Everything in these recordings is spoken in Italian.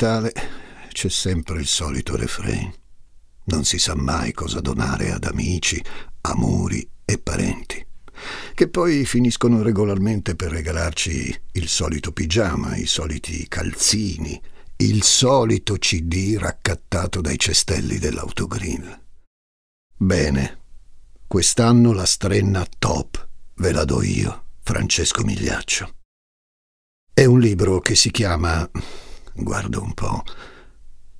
Natale c'è sempre il solito refrain. Non si sa mai cosa donare ad amici, amori e parenti, che poi finiscono regolarmente per regalarci il solito pigiama, i soliti calzini, il solito CD raccattato dai cestelli dell'autogrill. Bene, quest'anno la strenna top ve la do io, Francesco Migliaccio. È un libro che si chiama, guarda un po',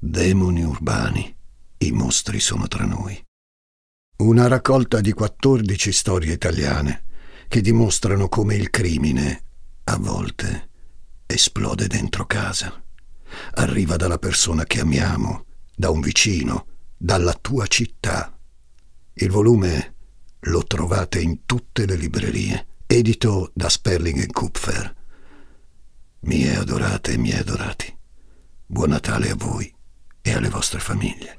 Demoni urbani, i mostri sono tra noi. Una raccolta di 14 storie italiane che dimostrano come il crimine, a volte, esplode dentro casa. Arriva dalla persona che amiamo, da un vicino, dalla tua città. Il volume lo trovate in tutte le librerie, edito da Sperling Kupfer. Mie adorate e miei adorati, buon Natale a voi e alle vostre famiglie.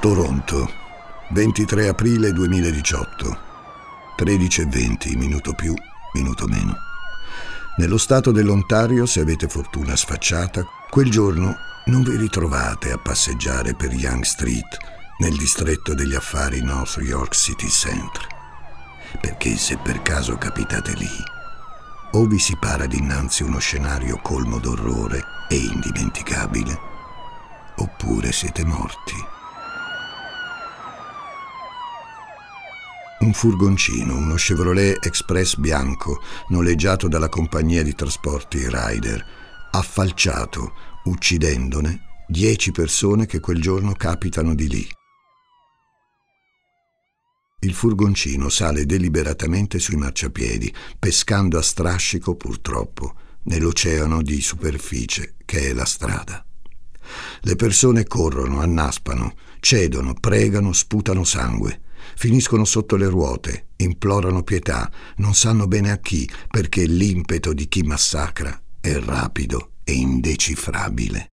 Toronto, 23 aprile 2018, 13.20, minuto più, minuto meno. Nello stato dell'Ontario, se avete fortuna sfacciata, quel giorno non vi ritrovate a passeggiare per Young Street nel distretto degli affari North York City Center. Perché se per caso capitate lì, o vi si para dinanzi uno scenario colmo d'orrore e indimenticabile, oppure siete morti. Un furgoncino, uno Chevrolet Express bianco, noleggiato dalla compagnia di trasporti Ryder, ha falciato, uccidendone, dieci persone che quel giorno capitano di lì. Il furgoncino sale deliberatamente sui marciapiedi, pescando a strascico, purtroppo, nell'oceano di superficie che è la strada. Le persone corrono, annaspano, cedono, pregano, sputano sangue, finiscono sotto le ruote, implorano pietà, non sanno bene a chi, perché l'impeto di chi massacra è rapido e indecifrabile.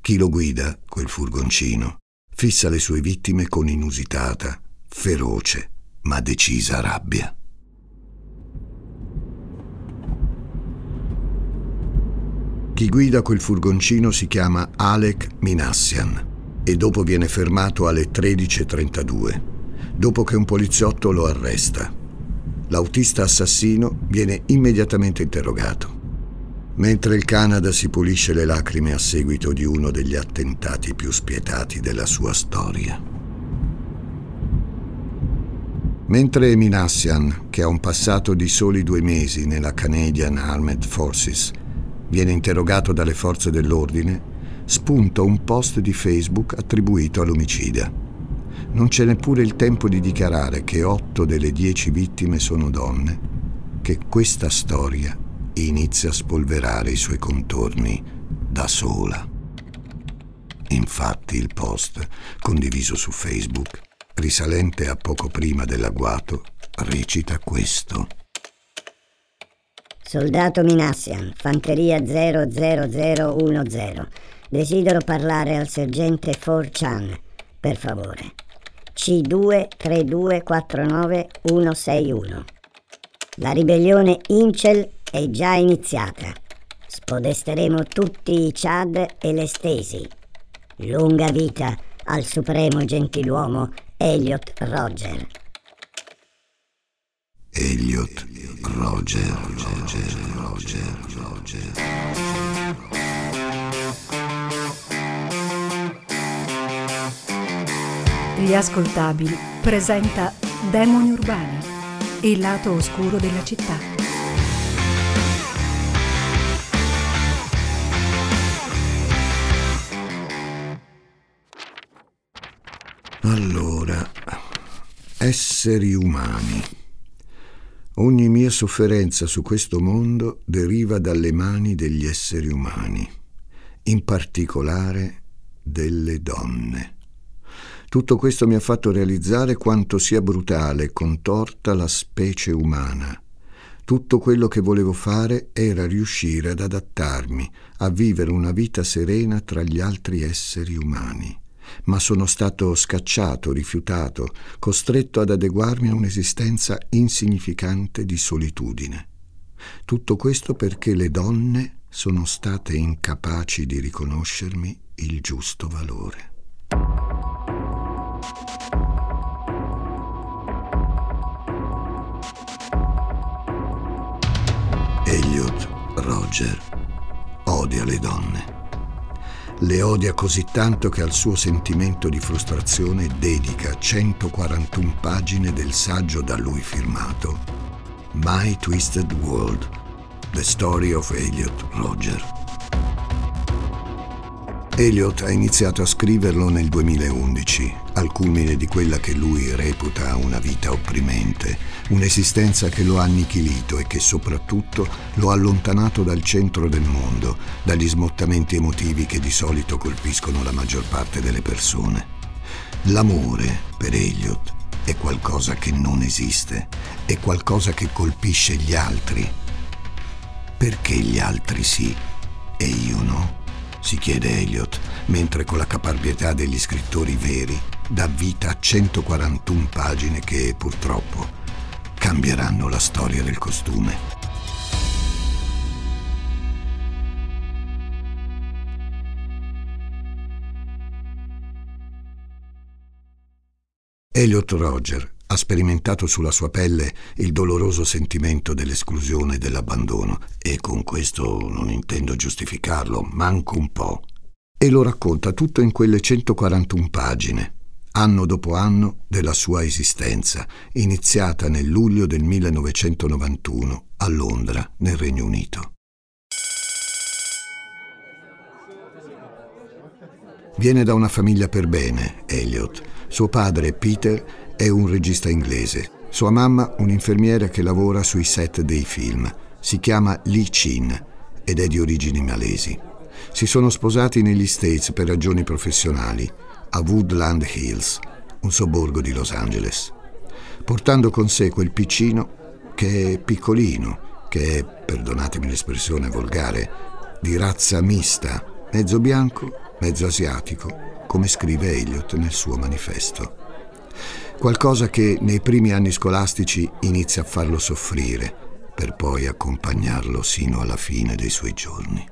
Chi lo guida, quel furgoncino, fissa le sue vittime con inusitata, feroce ma decisa rabbia. Chi guida quel furgoncino si chiama Alec Minassian e dopo viene fermato alle 13.32, dopo che un poliziotto lo arresta. L'autista assassino viene immediatamente interrogato. Mentre il Canada si pulisce le lacrime a seguito di uno degli attentati più spietati della sua storia. Mentre Minassian, che ha un passato di soli due mesi nella Canadian Armed Forces, viene interrogato dalle forze dell'ordine, spunta un post di Facebook attribuito all'omicida. Non c'è neppure il tempo di dichiarare che otto delle dieci vittime sono donne, che questa storia inizia a spolverare i suoi contorni da sola. Infatti il post, condiviso su Facebook, risalente a poco prima dell'agguato, recita questo. Soldato Minassian, fanteria 00010. Desidero parlare al sergente 4chan, per favore. C232496161. La ribellione Incel è già iniziata. Spodesteremo tutti i Chad e le stesi. Lunga vita al supremo gentiluomo Elliot Roger. Elliot Roger, Roger, Roger, Roger. Gli ascoltabili presenta Demoni urbani, il lato oscuro della città. Allora, esseri umani. Ogni mia sofferenza su questo mondo deriva dalle mani degli esseri umani, in particolare delle donne. Tutto questo mi ha fatto realizzare quanto sia brutale e contorta la specie umana. Tutto quello che volevo fare era riuscire ad adattarmi, a vivere una vita serena tra gli altri esseri umani ma sono stato scacciato, rifiutato, costretto ad adeguarmi a un'esistenza insignificante di solitudine. Tutto questo perché le donne sono state incapaci di riconoscermi il giusto valore. Elliot Roger odia le donne. Le odia così tanto che al suo sentimento di frustrazione dedica 141 pagine del saggio da lui firmato My Twisted World, The Story of Elliot Roger. Elliot ha iniziato a scriverlo nel 2011, al culmine di quella che lui reputa una vita opprimente, un'esistenza che lo ha annichilito e che soprattutto lo ha allontanato dal centro del mondo, dagli smottamenti emotivi che di solito colpiscono la maggior parte delle persone. L'amore, per Elliot, è qualcosa che non esiste, è qualcosa che colpisce gli altri. Perché gli altri sì e io no? Si chiede Elliot, mentre con la caparbietà degli scrittori veri dà vita a 141 pagine che purtroppo cambieranno la storia del costume. Elliot Roger ha sperimentato sulla sua pelle il doloroso sentimento dell'esclusione e dell'abbandono e con questo non intendo giustificarlo, manco un po'. E lo racconta tutto in quelle 141 pagine, anno dopo anno della sua esistenza, iniziata nel luglio del 1991 a Londra, nel Regno Unito. Viene da una famiglia per bene, Elliot. Suo padre, Peter, è un regista inglese. Sua mamma un'infermiera che lavora sui set dei film. Si chiama Lee Chin ed è di origini malesi. Si sono sposati negli States per ragioni professionali a Woodland Hills, un sobborgo di Los Angeles, portando con sé quel piccino che è piccolino, che è, perdonatemi l'espressione volgare, di razza mista, mezzo bianco, mezzo asiatico, come scrive Elliot nel suo manifesto qualcosa che nei primi anni scolastici inizia a farlo soffrire, per poi accompagnarlo sino alla fine dei suoi giorni.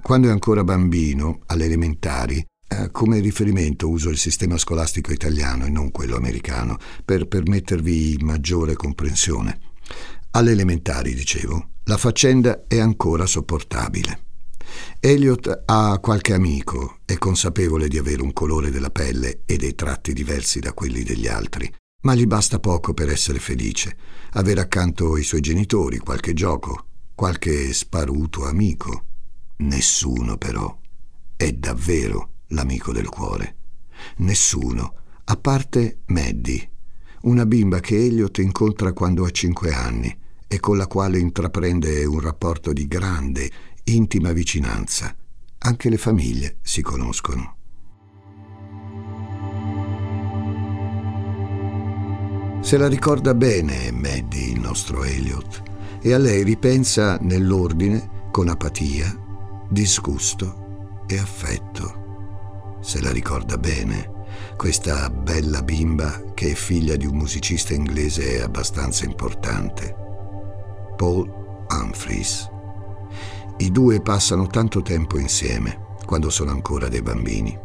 Quando è ancora bambino, alle elementari, eh, come riferimento uso il sistema scolastico italiano e non quello americano, per permettervi maggiore comprensione. Alle elementari, dicevo, la faccenda è ancora sopportabile. Elliot ha qualche amico, è consapevole di avere un colore della pelle e dei tratti diversi da quelli degli altri, ma gli basta poco per essere felice, avere accanto i suoi genitori, qualche gioco, qualche sparuto amico. Nessuno però è davvero l'amico del cuore. Nessuno, a parte Maddie, una bimba che Elliot incontra quando ha cinque anni e con la quale intraprende un rapporto di grande intima vicinanza. Anche le famiglie si conoscono. Se la ricorda bene Maddie, il nostro Elliot, e a lei ripensa nell'ordine con apatia, disgusto e affetto. Se la ricorda bene, questa bella bimba che è figlia di un musicista inglese abbastanza importante, Paul Humphreys. I due passano tanto tempo insieme, quando sono ancora dei bambini,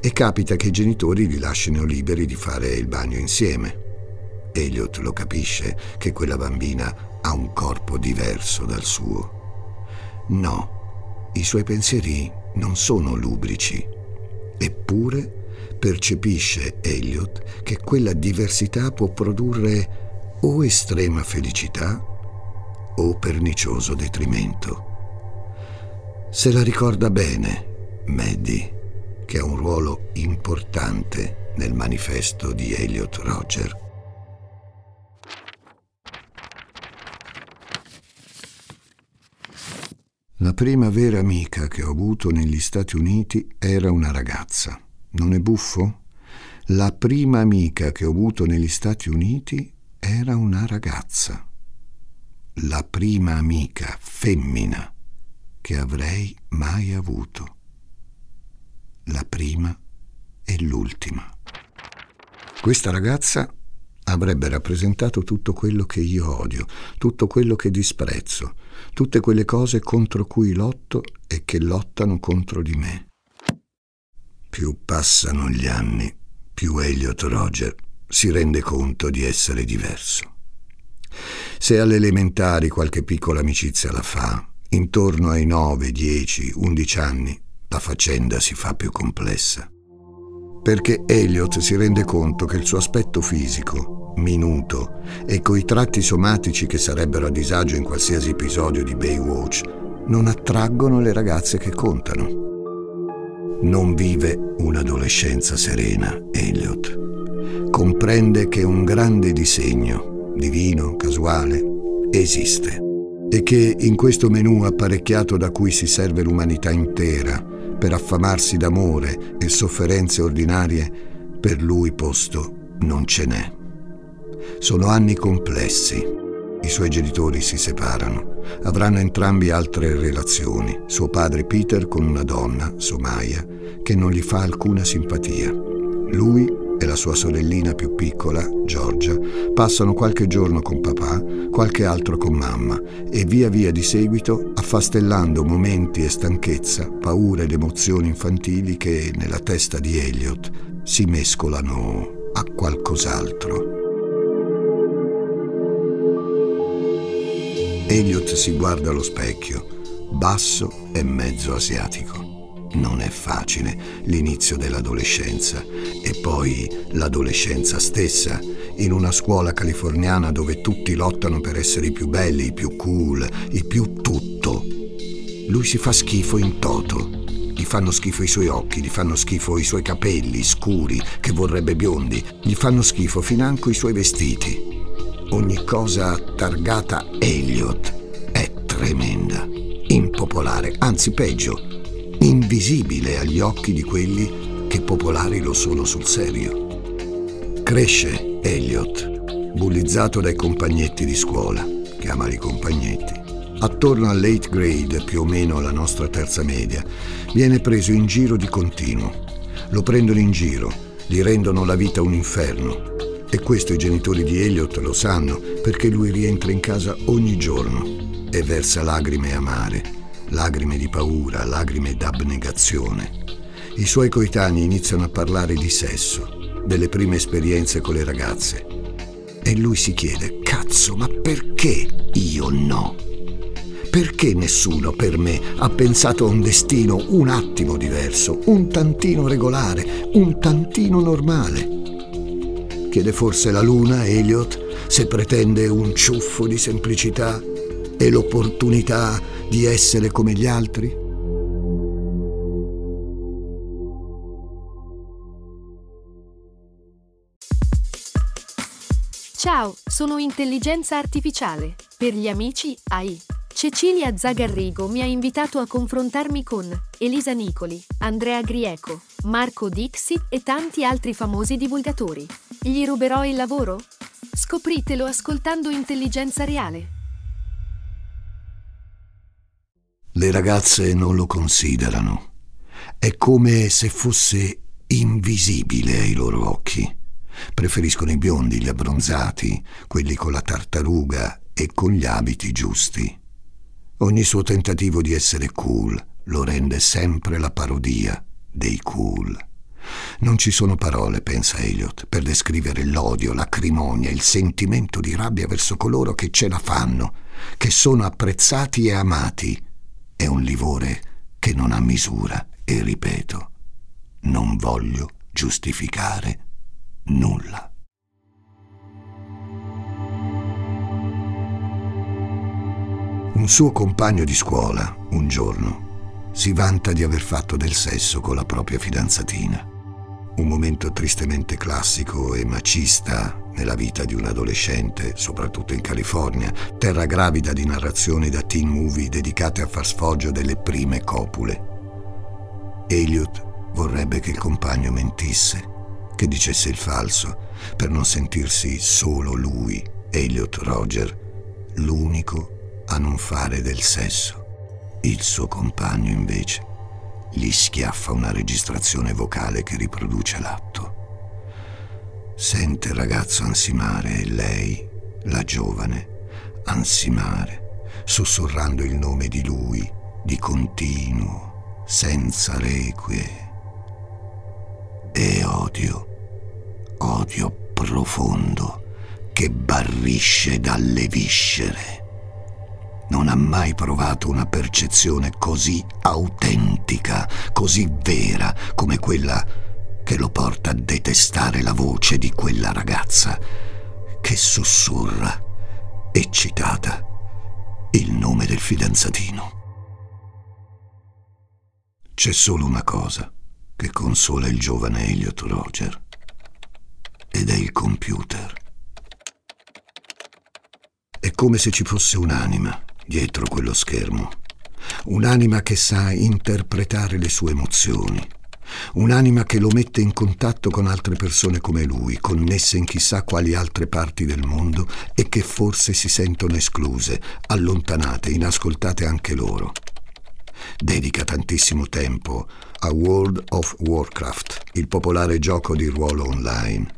e capita che i genitori li lasciano liberi di fare il bagno insieme. Elliot lo capisce che quella bambina ha un corpo diverso dal suo. No, i suoi pensieri non sono lubrici. Eppure percepisce Elliot che quella diversità può produrre o estrema felicità o pernicioso detrimento. Se la ricorda bene, Maddie, che ha un ruolo importante nel manifesto di Elliot Roger. La prima vera amica che ho avuto negli Stati Uniti era una ragazza. Non è buffo? La prima amica che ho avuto negli Stati Uniti era una ragazza. La prima amica femmina che avrei mai avuto. la prima e l'ultima. Questa ragazza avrebbe rappresentato tutto quello che io odio, tutto quello che disprezzo, tutte quelle cose contro cui lotto e che lottano contro di me. Più passano gli anni, più Elliot Roger si rende conto di essere diverso. Se alle elementari qualche piccola amicizia la fa, intorno ai 9, 10, 11 anni la faccenda si fa più complessa. Perché Elliot si rende conto che il suo aspetto fisico, minuto e coi tratti somatici che sarebbero a disagio in qualsiasi episodio di Baywatch, non attraggono le ragazze che contano. Non vive un'adolescenza serena, Elliot. Comprende che un grande disegno, divino, casuale, esiste e che in questo menù apparecchiato da cui si serve l'umanità intera per affamarsi d'amore e sofferenze ordinarie, per lui posto non ce n'è. Sono anni complessi. I suoi genitori si separano. Avranno entrambi altre relazioni. Suo padre Peter con una donna, Somaya, che non gli fa alcuna simpatia. Lui e la sua sorellina più piccola, Giorgia, passano qualche giorno con papà, qualche altro con mamma e via via di seguito affastellando momenti e stanchezza, paure ed emozioni infantili che nella testa di Elliot si mescolano a qualcos'altro. Elliot si guarda allo specchio, basso e mezzo asiatico. Non è facile l'inizio dell'adolescenza e poi l'adolescenza stessa, in una scuola californiana dove tutti lottano per essere i più belli, i più cool, i più tutto. Lui si fa schifo in toto. Gli fanno schifo i suoi occhi, gli fanno schifo i suoi capelli scuri, che vorrebbe biondi, gli fanno schifo financo i suoi vestiti. Ogni cosa targata Elliot è tremenda, impopolare, anzi peggio, invisibile agli occhi di quelli che popolari lo sono sul serio. Cresce Elliot, bullizzato dai compagnetti di scuola, chiamali compagnetti. Attorno all'eighth grade, più o meno la nostra terza media, viene preso in giro di continuo. Lo prendono in giro, gli rendono la vita un inferno. E questo i genitori di Elliot lo sanno perché lui rientra in casa ogni giorno e versa lacrime amare lagrime di paura, lagrime d'abnegazione. I suoi coetanei iniziano a parlare di sesso, delle prime esperienze con le ragazze. E lui si chiede, cazzo, ma perché io no? Perché nessuno per me ha pensato a un destino un attimo diverso, un tantino regolare, un tantino normale? Chiede forse la luna, Elliot, se pretende un ciuffo di semplicità e l'opportunità di essere come gli altri? Ciao, sono intelligenza artificiale. Per gli amici AI. Cecilia Zagarrigo mi ha invitato a confrontarmi con Elisa Nicoli, Andrea Grieco, Marco Dixi e tanti altri famosi divulgatori. Gli ruberò il lavoro? Scopritelo ascoltando Intelligenza Reale. Le ragazze non lo considerano. È come se fosse invisibile ai loro occhi. Preferiscono i biondi, gli abbronzati, quelli con la tartaruga e con gli abiti giusti. Ogni suo tentativo di essere cool lo rende sempre la parodia dei cool. Non ci sono parole, pensa Elliot, per descrivere l'odio, l'acrimonia, il sentimento di rabbia verso coloro che ce la fanno, che sono apprezzati e amati è un livore che non ha misura e ripeto, non voglio giustificare nulla. Un suo compagno di scuola, un giorno, si vanta di aver fatto del sesso con la propria fidanzatina. Un momento tristemente classico e macista nella vita di un adolescente, soprattutto in California, terra gravida di narrazioni da teen movie dedicate a far sfoggio delle prime copule. Elliot vorrebbe che il compagno mentisse, che dicesse il falso, per non sentirsi solo lui, Elliot Roger, l'unico a non fare del sesso. Il suo compagno, invece, gli schiaffa una registrazione vocale che riproduce l'atto. Sente il ragazzo ansimare e lei, la giovane, ansimare, sussurrando il nome di lui di continuo, senza requie. E odio, odio profondo che barrisce dalle viscere non ha mai provato una percezione così autentica, così vera come quella che lo porta a detestare la voce di quella ragazza che sussurra, eccitata, il nome del fidanzatino. C'è solo una cosa che consola il giovane Elliot Roger ed è il computer. È come se ci fosse un'anima dietro quello schermo. Un'anima che sa interpretare le sue emozioni. Un'anima che lo mette in contatto con altre persone come lui, connesse in chissà quali altre parti del mondo e che forse si sentono escluse, allontanate, inascoltate anche loro. Dedica tantissimo tempo a World of Warcraft, il popolare gioco di ruolo online.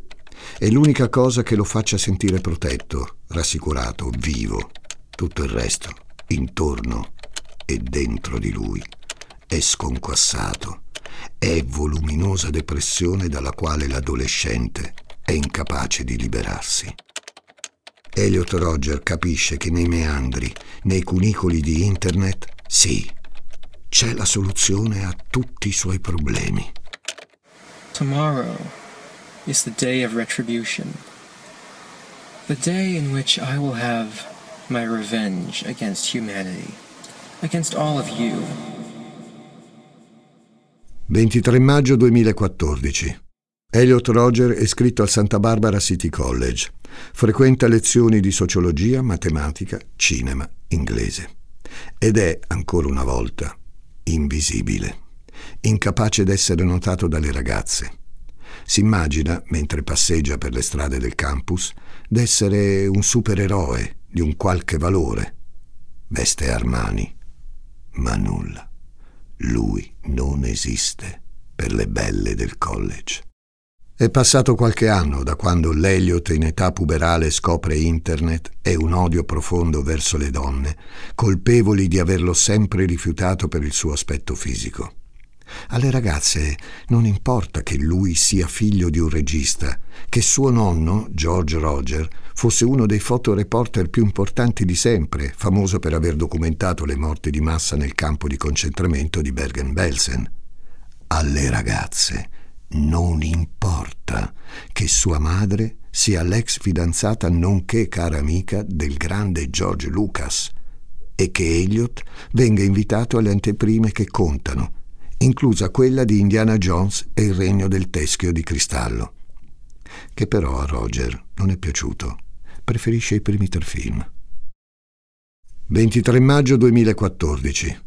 È l'unica cosa che lo faccia sentire protetto, rassicurato, vivo. Tutto il resto, intorno e dentro di lui, è sconquassato, è voluminosa depressione dalla quale l'adolescente è incapace di liberarsi. Elliot Roger capisce che nei meandri, nei cunicoli di Internet, sì, c'è la soluzione a tutti i suoi problemi. Tomorrow is the day of retribution, the day in which I will have my revenge against humanity, against all of you. 23 maggio 2014. Elliot Roger è iscritto al Santa Barbara City College. Frequenta lezioni di sociologia, matematica, cinema, inglese. Ed è, ancora una volta, invisibile, incapace d'essere notato dalle ragazze. Si immagina, mentre passeggia per le strade del campus, d'essere un supereroe di un qualche valore. Veste Armani, ma nulla. Lui non esiste per le belle del college. È passato qualche anno da quando l'Eliot in età puberale scopre internet e un odio profondo verso le donne, colpevoli di averlo sempre rifiutato per il suo aspetto fisico. Alle ragazze non importa che lui sia figlio di un regista, che suo nonno, George Roger, fosse uno dei fotoreporter più importanti di sempre, famoso per aver documentato le morti di massa nel campo di concentramento di Bergen-Belsen. Alle ragazze non importa che sua madre sia l'ex fidanzata nonché cara amica del grande George Lucas e che Elliot venga invitato alle anteprime che contano inclusa quella di Indiana Jones e il regno del teschio di cristallo, che però a Roger non è piaciuto, preferisce i primi tre film. 23 maggio 2014.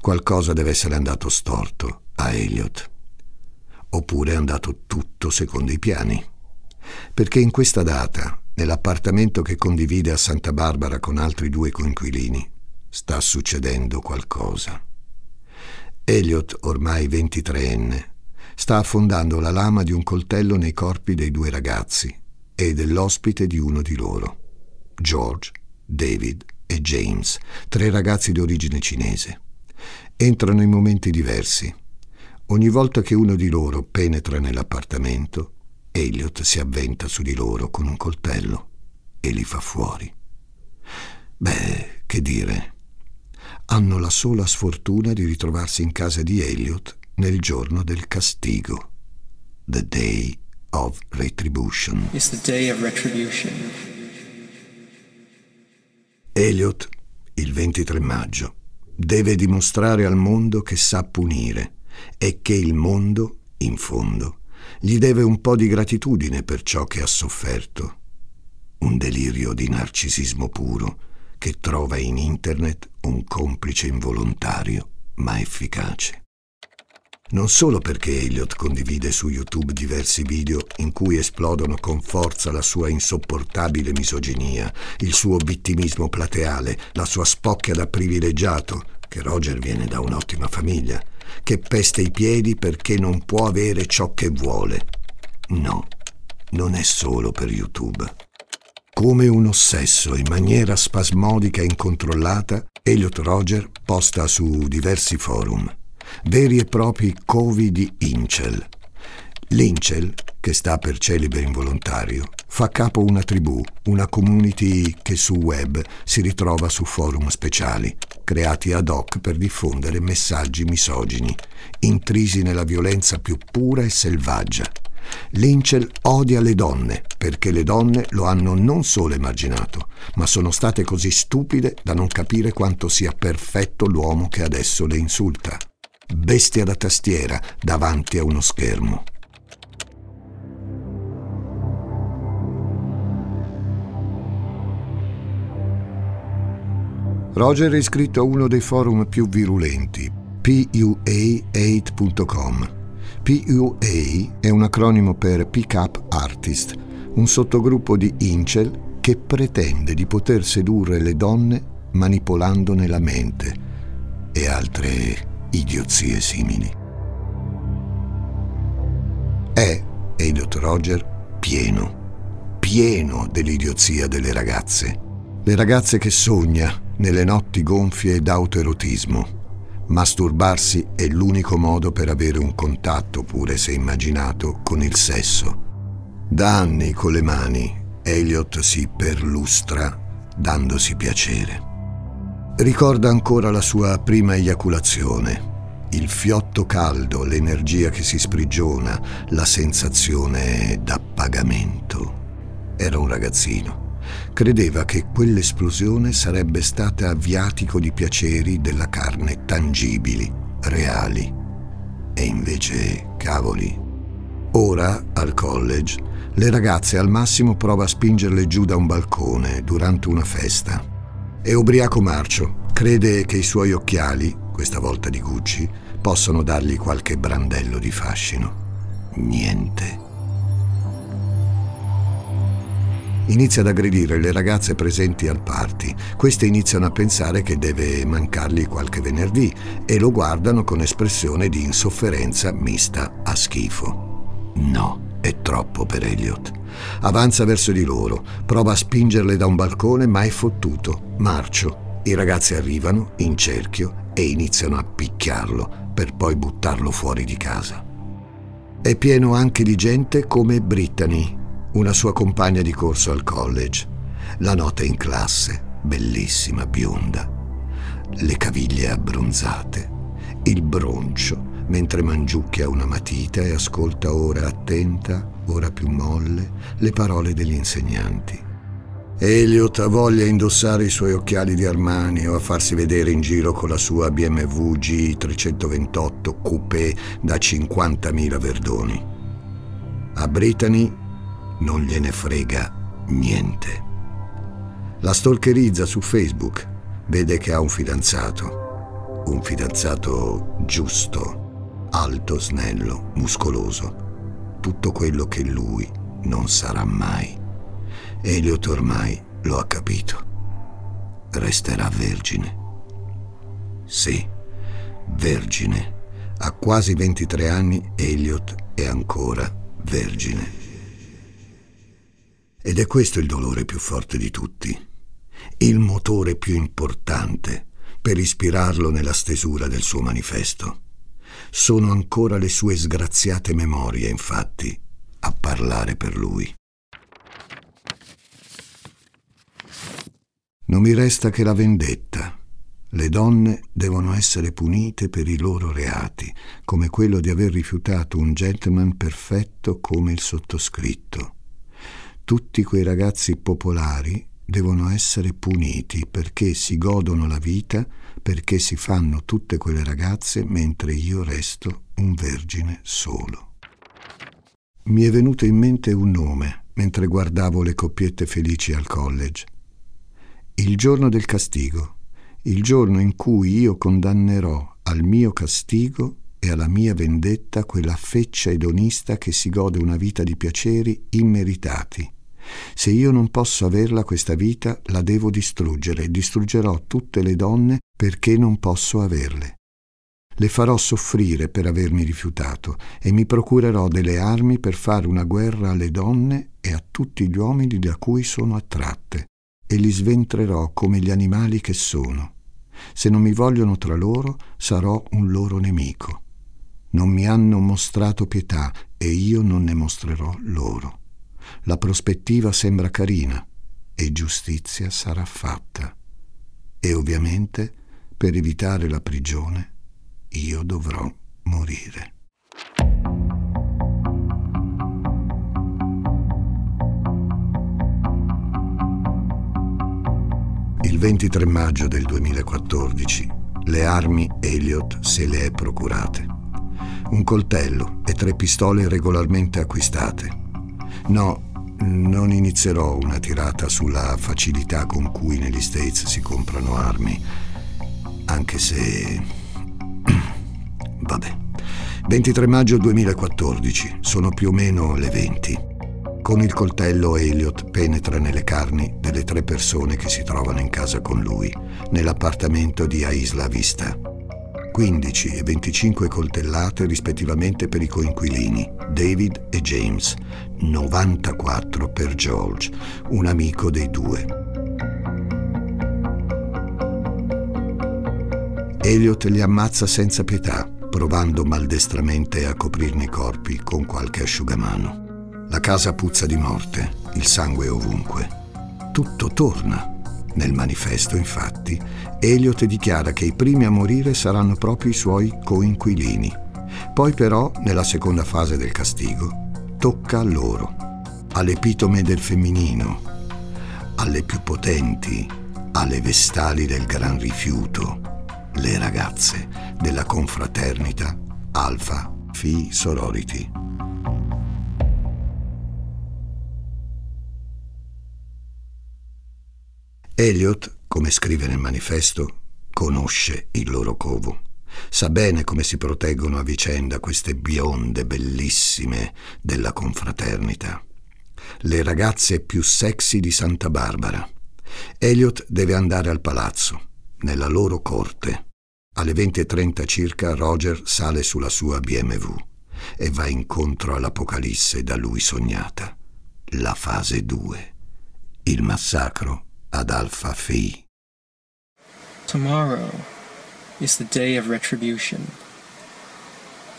Qualcosa deve essere andato storto a Elliot. Oppure è andato tutto secondo i piani. Perché in questa data, nell'appartamento che condivide a Santa Barbara con altri due coinquilini, sta succedendo qualcosa. Elliot, ormai 23enne, sta affondando la lama di un coltello nei corpi dei due ragazzi e dell'ospite di uno di loro, George, David e James, tre ragazzi di origine cinese. Entrano in momenti diversi. Ogni volta che uno di loro penetra nell'appartamento, Elliot si avventa su di loro con un coltello e li fa fuori. Beh, che dire, hanno la sola sfortuna di ritrovarsi in casa di Elliot nel giorno del castigo. The Day of Retribution. It's the day of retribution. Elliot, il 23 maggio, deve dimostrare al mondo che sa punire e che il mondo, in fondo, gli deve un po' di gratitudine per ciò che ha sofferto. Un delirio di narcisismo puro che trova in internet un complice involontario ma efficace. Non solo perché Elliot condivide su YouTube diversi video in cui esplodono con forza la sua insopportabile misoginia, il suo vittimismo plateale, la sua spocchia da privilegiato, che Roger viene da un'ottima famiglia, che peste i piedi perché non può avere ciò che vuole. No, non è solo per YouTube. Come un ossesso, in maniera spasmodica e incontrollata, Elliot Roger posta su diversi forum veri e propri covi di incel. L'incel, che sta per celibe involontario, fa capo una tribù, una community che su web si ritrova su forum speciali, creati ad hoc per diffondere messaggi misogini, intrisi nella violenza più pura e selvaggia. L'incel odia le donne perché le donne lo hanno non solo emarginato, ma sono state così stupide da non capire quanto sia perfetto l'uomo che adesso le insulta. Bestia da tastiera davanti a uno schermo. Roger è iscritto a uno dei forum più virulenti, PUA8.com. PUA è un acronimo per Pick Up Artist, un sottogruppo di incel che pretende di poter sedurre le donne manipolandone la mente e altre idiozie simili. È Elliot Roger pieno, pieno dell'idiozia delle ragazze. Le ragazze che sogna nelle notti gonfie d'autoerotismo. Masturbarsi è l'unico modo per avere un contatto, pure se immaginato, con il sesso. Da anni con le mani Elliot si perlustra dandosi piacere. Ricorda ancora la sua prima eiaculazione, il fiotto caldo, l'energia che si sprigiona, la sensazione d'appagamento. Era un ragazzino credeva che quell'esplosione sarebbe stata viatico di piaceri della carne tangibili, reali. E invece, cavoli. Ora, al college, le ragazze al massimo prova a spingerle giù da un balcone durante una festa. È ubriaco marcio, crede che i suoi occhiali, questa volta di Gucci, possano dargli qualche brandello di fascino. Niente. Inizia ad aggredire le ragazze presenti al party. Queste iniziano a pensare che deve mancargli qualche venerdì e lo guardano con espressione di insofferenza mista a schifo. No, è troppo per Elliot. Avanza verso di loro, prova a spingerle da un balcone, ma è fottuto. Marcio. I ragazzi arrivano in cerchio e iniziano a picchiarlo per poi buttarlo fuori di casa. È pieno anche di gente come Brittany, una sua compagna di corso al college. La nota in classe, bellissima, bionda, le caviglie abbronzate, il broncio, mentre mangiucchia una matita e ascolta ora attenta, ora più molle, le parole degli insegnanti. Elliot ha voglia di indossare i suoi occhiali di Armani o a farsi vedere in giro con la sua BMW G328 coupé da 50.000 verdoni. A Brittany non gliene frega niente. La stalkerizza su Facebook, vede che ha un fidanzato, un fidanzato giusto, alto, snello, muscoloso, tutto quello che lui non sarà mai. Elliot ormai lo ha capito. Resterà vergine. Sì, vergine. A quasi 23 anni Elliot è ancora vergine. Ed è questo il dolore più forte di tutti, il motore più importante per ispirarlo nella stesura del suo manifesto. Sono ancora le sue sgraziate memorie, infatti, a parlare per lui. Non mi resta che la vendetta. Le donne devono essere punite per i loro reati, come quello di aver rifiutato un gentleman perfetto come il sottoscritto tutti quei ragazzi popolari devono essere puniti perché si godono la vita, perché si fanno tutte quelle ragazze mentre io resto un vergine solo. Mi è venuto in mente un nome mentre guardavo le coppiette felici al college. Il giorno del castigo, il giorno in cui io condannerò al mio castigo e alla mia vendetta quella feccia edonista che si gode una vita di piaceri immeritati se io non posso averla questa vita, la devo distruggere e distruggerò tutte le donne perché non posso averle. Le farò soffrire per avermi rifiutato e mi procurerò delle armi per fare una guerra alle donne e a tutti gli uomini da cui sono attratte e li sventrerò come gli animali che sono. Se non mi vogliono tra loro, sarò un loro nemico. Non mi hanno mostrato pietà e io non ne mostrerò loro. La prospettiva sembra carina e giustizia sarà fatta. E ovviamente, per evitare la prigione, io dovrò morire. Il 23 maggio del 2014 le armi Elliot se le è procurate. Un coltello e tre pistole regolarmente acquistate. No, non inizierò una tirata sulla facilità con cui negli States si comprano armi, anche se... Vabbè. 23 maggio 2014, sono più o meno le 20. Con il coltello Elliot penetra nelle carni delle tre persone che si trovano in casa con lui, nell'appartamento di Aisla Vista. 15 e 25 coltellate rispettivamente per i coinquilini, David e James, 94 per George, un amico dei due. Elliot li ammazza senza pietà, provando maldestramente a coprirne i corpi con qualche asciugamano. La casa puzza di morte, il sangue ovunque. Tutto torna. Nel manifesto, infatti, Elliot dichiara che i primi a morire saranno proprio i suoi coinquilini. Poi però, nella seconda fase del castigo, tocca a loro, all'epitome del femminino, alle più potenti, alle vestali del gran rifiuto, le ragazze della confraternita Alpha Phi Sorority. Elliot, come scrive nel manifesto, conosce il loro covo. Sa bene come si proteggono a vicenda queste bionde bellissime della confraternita. Le ragazze più sexy di Santa Barbara. Elliot deve andare al palazzo, nella loro corte. Alle 20.30 circa Roger sale sulla sua BMW e va incontro all'Apocalisse da lui sognata. La fase 2. Il massacro ad Alpha Phi. Tomorrow is the day of retribution,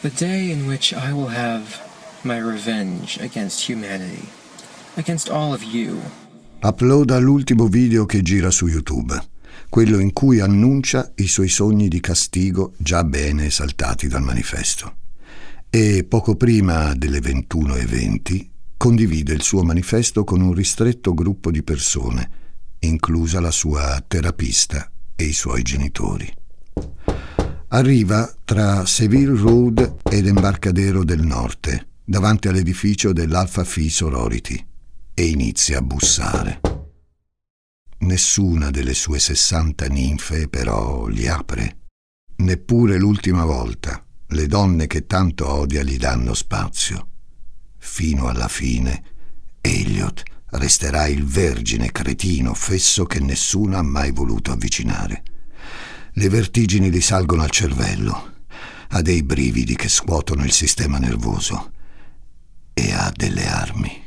the day in which I will have my revenge against humanity, against all of you. Uploada l'ultimo video che gira su YouTube, quello in cui annuncia i suoi sogni di castigo già bene esaltati dal manifesto. E poco prima delle 21.20 condivide il suo manifesto con un ristretto gruppo di persone inclusa la sua terapista e i suoi genitori. Arriva tra Seville Road ed Embarcadero del Norte, davanti all'edificio dell'Alpha Phi Sorority, e inizia a bussare. Nessuna delle sue sessanta ninfe però gli apre. Neppure l'ultima volta le donne che tanto odia gli danno spazio. Fino alla fine, Elliot resterà il vergine cretino fesso che nessuno ha mai voluto avvicinare. Le vertigini gli salgono al cervello, ha dei brividi che scuotono il sistema nervoso e ha delle armi.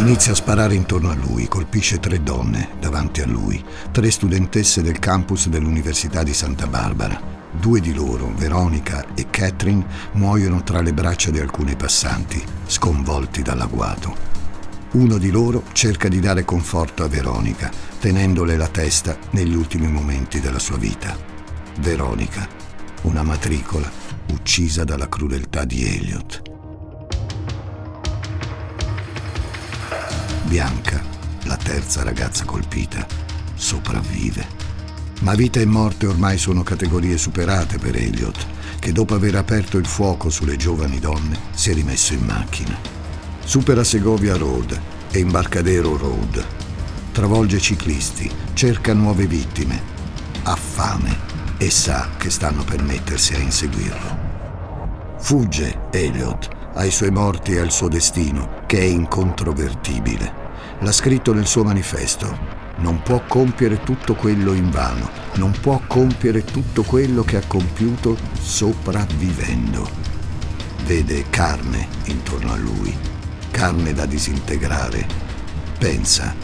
Inizia a sparare intorno a lui, colpisce tre donne davanti a lui, tre studentesse del campus dell'Università di Santa Barbara. Due di loro, Veronica e Catherine, muoiono tra le braccia di alcuni passanti, sconvolti dall'agguato. Uno di loro cerca di dare conforto a Veronica, tenendole la testa negli ultimi momenti della sua vita. Veronica, una matricola uccisa dalla crudeltà di Elliot. Bianca, la terza ragazza colpita, sopravvive. Ma vita e morte ormai sono categorie superate per Elliot, che dopo aver aperto il fuoco sulle giovani donne si è rimesso in macchina. Supera Segovia Road e Imbarcadero Road. Travolge ciclisti, cerca nuove vittime, ha fame e sa che stanno per mettersi a inseguirlo. Fugge Elliot ai suoi morti e al suo destino, che è incontrovertibile. L'ha scritto nel suo manifesto. Non può compiere tutto quello in vano, non può compiere tutto quello che ha compiuto sopravvivendo. Vede carne intorno a lui, carne da disintegrare. Pensa,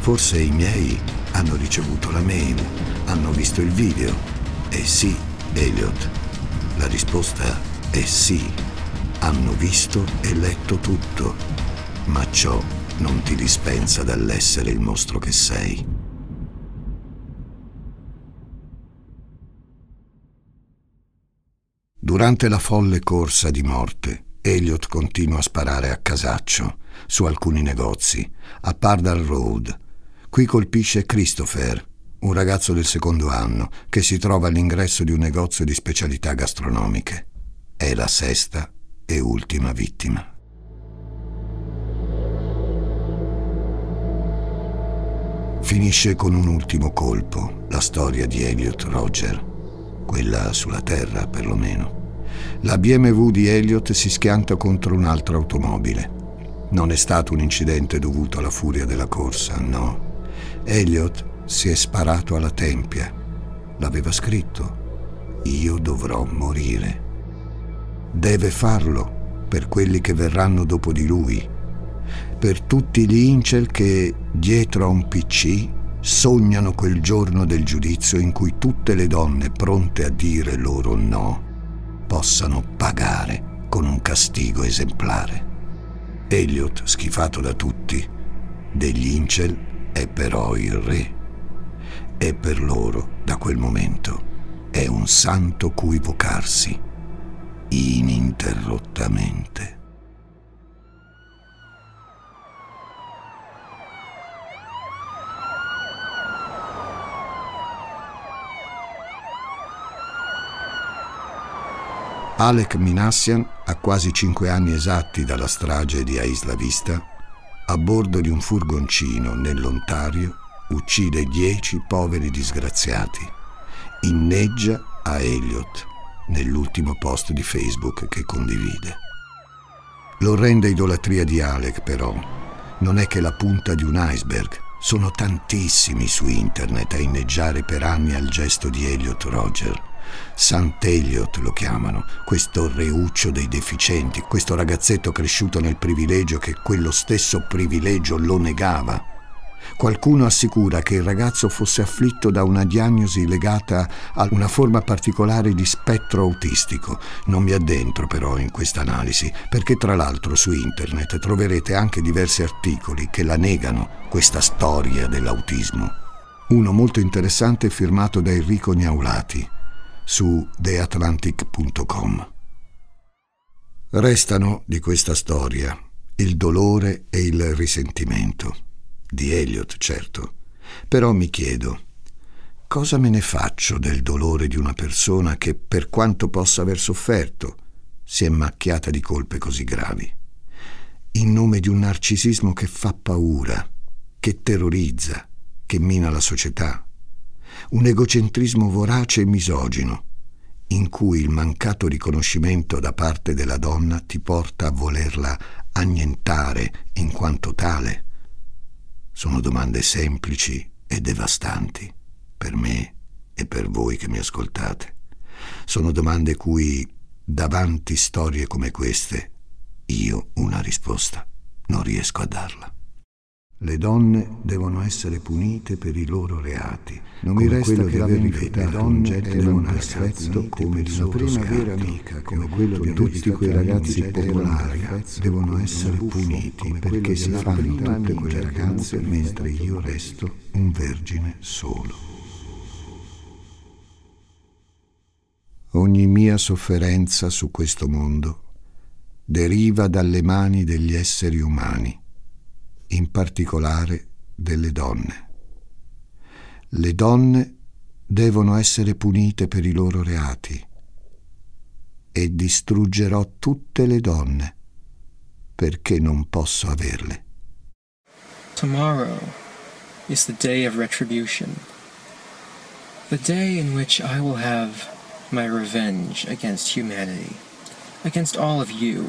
forse i miei hanno ricevuto la mail, hanno visto il video. E sì, Elliot, la risposta è sì. Hanno visto e letto tutto, ma ciò non ti dispensa dall'essere il mostro che sei. Durante la folle corsa di morte, Elliot continua a sparare a casaccio su alcuni negozi, a Pardal Road. Qui colpisce Christopher, un ragazzo del secondo anno che si trova all'ingresso di un negozio di specialità gastronomiche. È la sesta e ultima vittima. Finisce con un ultimo colpo la storia di Elliot Roger, quella sulla Terra perlomeno. La BMW di Elliot si schianta contro un'altra automobile. Non è stato un incidente dovuto alla furia della corsa, no. Elliot si è sparato alla tempia. L'aveva scritto. Io dovrò morire. Deve farlo per quelli che verranno dopo di lui per tutti gli incel che, dietro a un PC, sognano quel giorno del giudizio in cui tutte le donne pronte a dire loro no possano pagare con un castigo esemplare. Elliot, schifato da tutti, degli incel è però il re. E per loro, da quel momento, è un santo cui vocarsi ininterrottamente. Alec Minassian, a quasi cinque anni esatti dalla strage di Isla Vista, a bordo di un furgoncino nell'Ontario, uccide dieci poveri disgraziati. Inneggia a Elliot nell'ultimo post di Facebook che condivide. L'orrenda idolatria di Alec, però, non è che la punta di un iceberg. Sono tantissimi su internet a inneggiare per anni al gesto di Elliot Roger Sant'Eliot lo chiamano, questo reuccio dei deficienti, questo ragazzetto cresciuto nel privilegio che quello stesso privilegio lo negava. Qualcuno assicura che il ragazzo fosse afflitto da una diagnosi legata a una forma particolare di spettro autistico. Non mi addentro però in questa analisi, perché tra l'altro su internet troverete anche diversi articoli che la negano, questa storia dell'autismo. Uno molto interessante firmato da Enrico Gnaulati su theatlantic.com. Restano di questa storia il dolore e il risentimento. Di Elliot, certo. Però mi chiedo, cosa me ne faccio del dolore di una persona che, per quanto possa aver sofferto, si è macchiata di colpe così gravi? In nome di un narcisismo che fa paura, che terrorizza, che mina la società un egocentrismo vorace e misogino, in cui il mancato riconoscimento da parte della donna ti porta a volerla annientare in quanto tale. Sono domande semplici e devastanti per me e per voi che mi ascoltate. Sono domande cui, davanti storie come queste, io una risposta non riesco a darla. Le donne devono essere punite per i loro reati. Non mi resta che rifiutato le donne devono perfetto come la prima vera amica, come quello di tutti quei ragazzi popolari, devono essere puniti perché si fanno tutte quelle ragazze mentre io resto un vergine solo. Ogni mia sofferenza su questo mondo deriva dalle mani degli esseri umani in particolare delle donne. Le donne devono essere punite per i loro reati e distruggerò tutte le donne perché non posso averle. Tomorrow is the day of retribution, the day in which I will have my revenge against humanity, against all of you.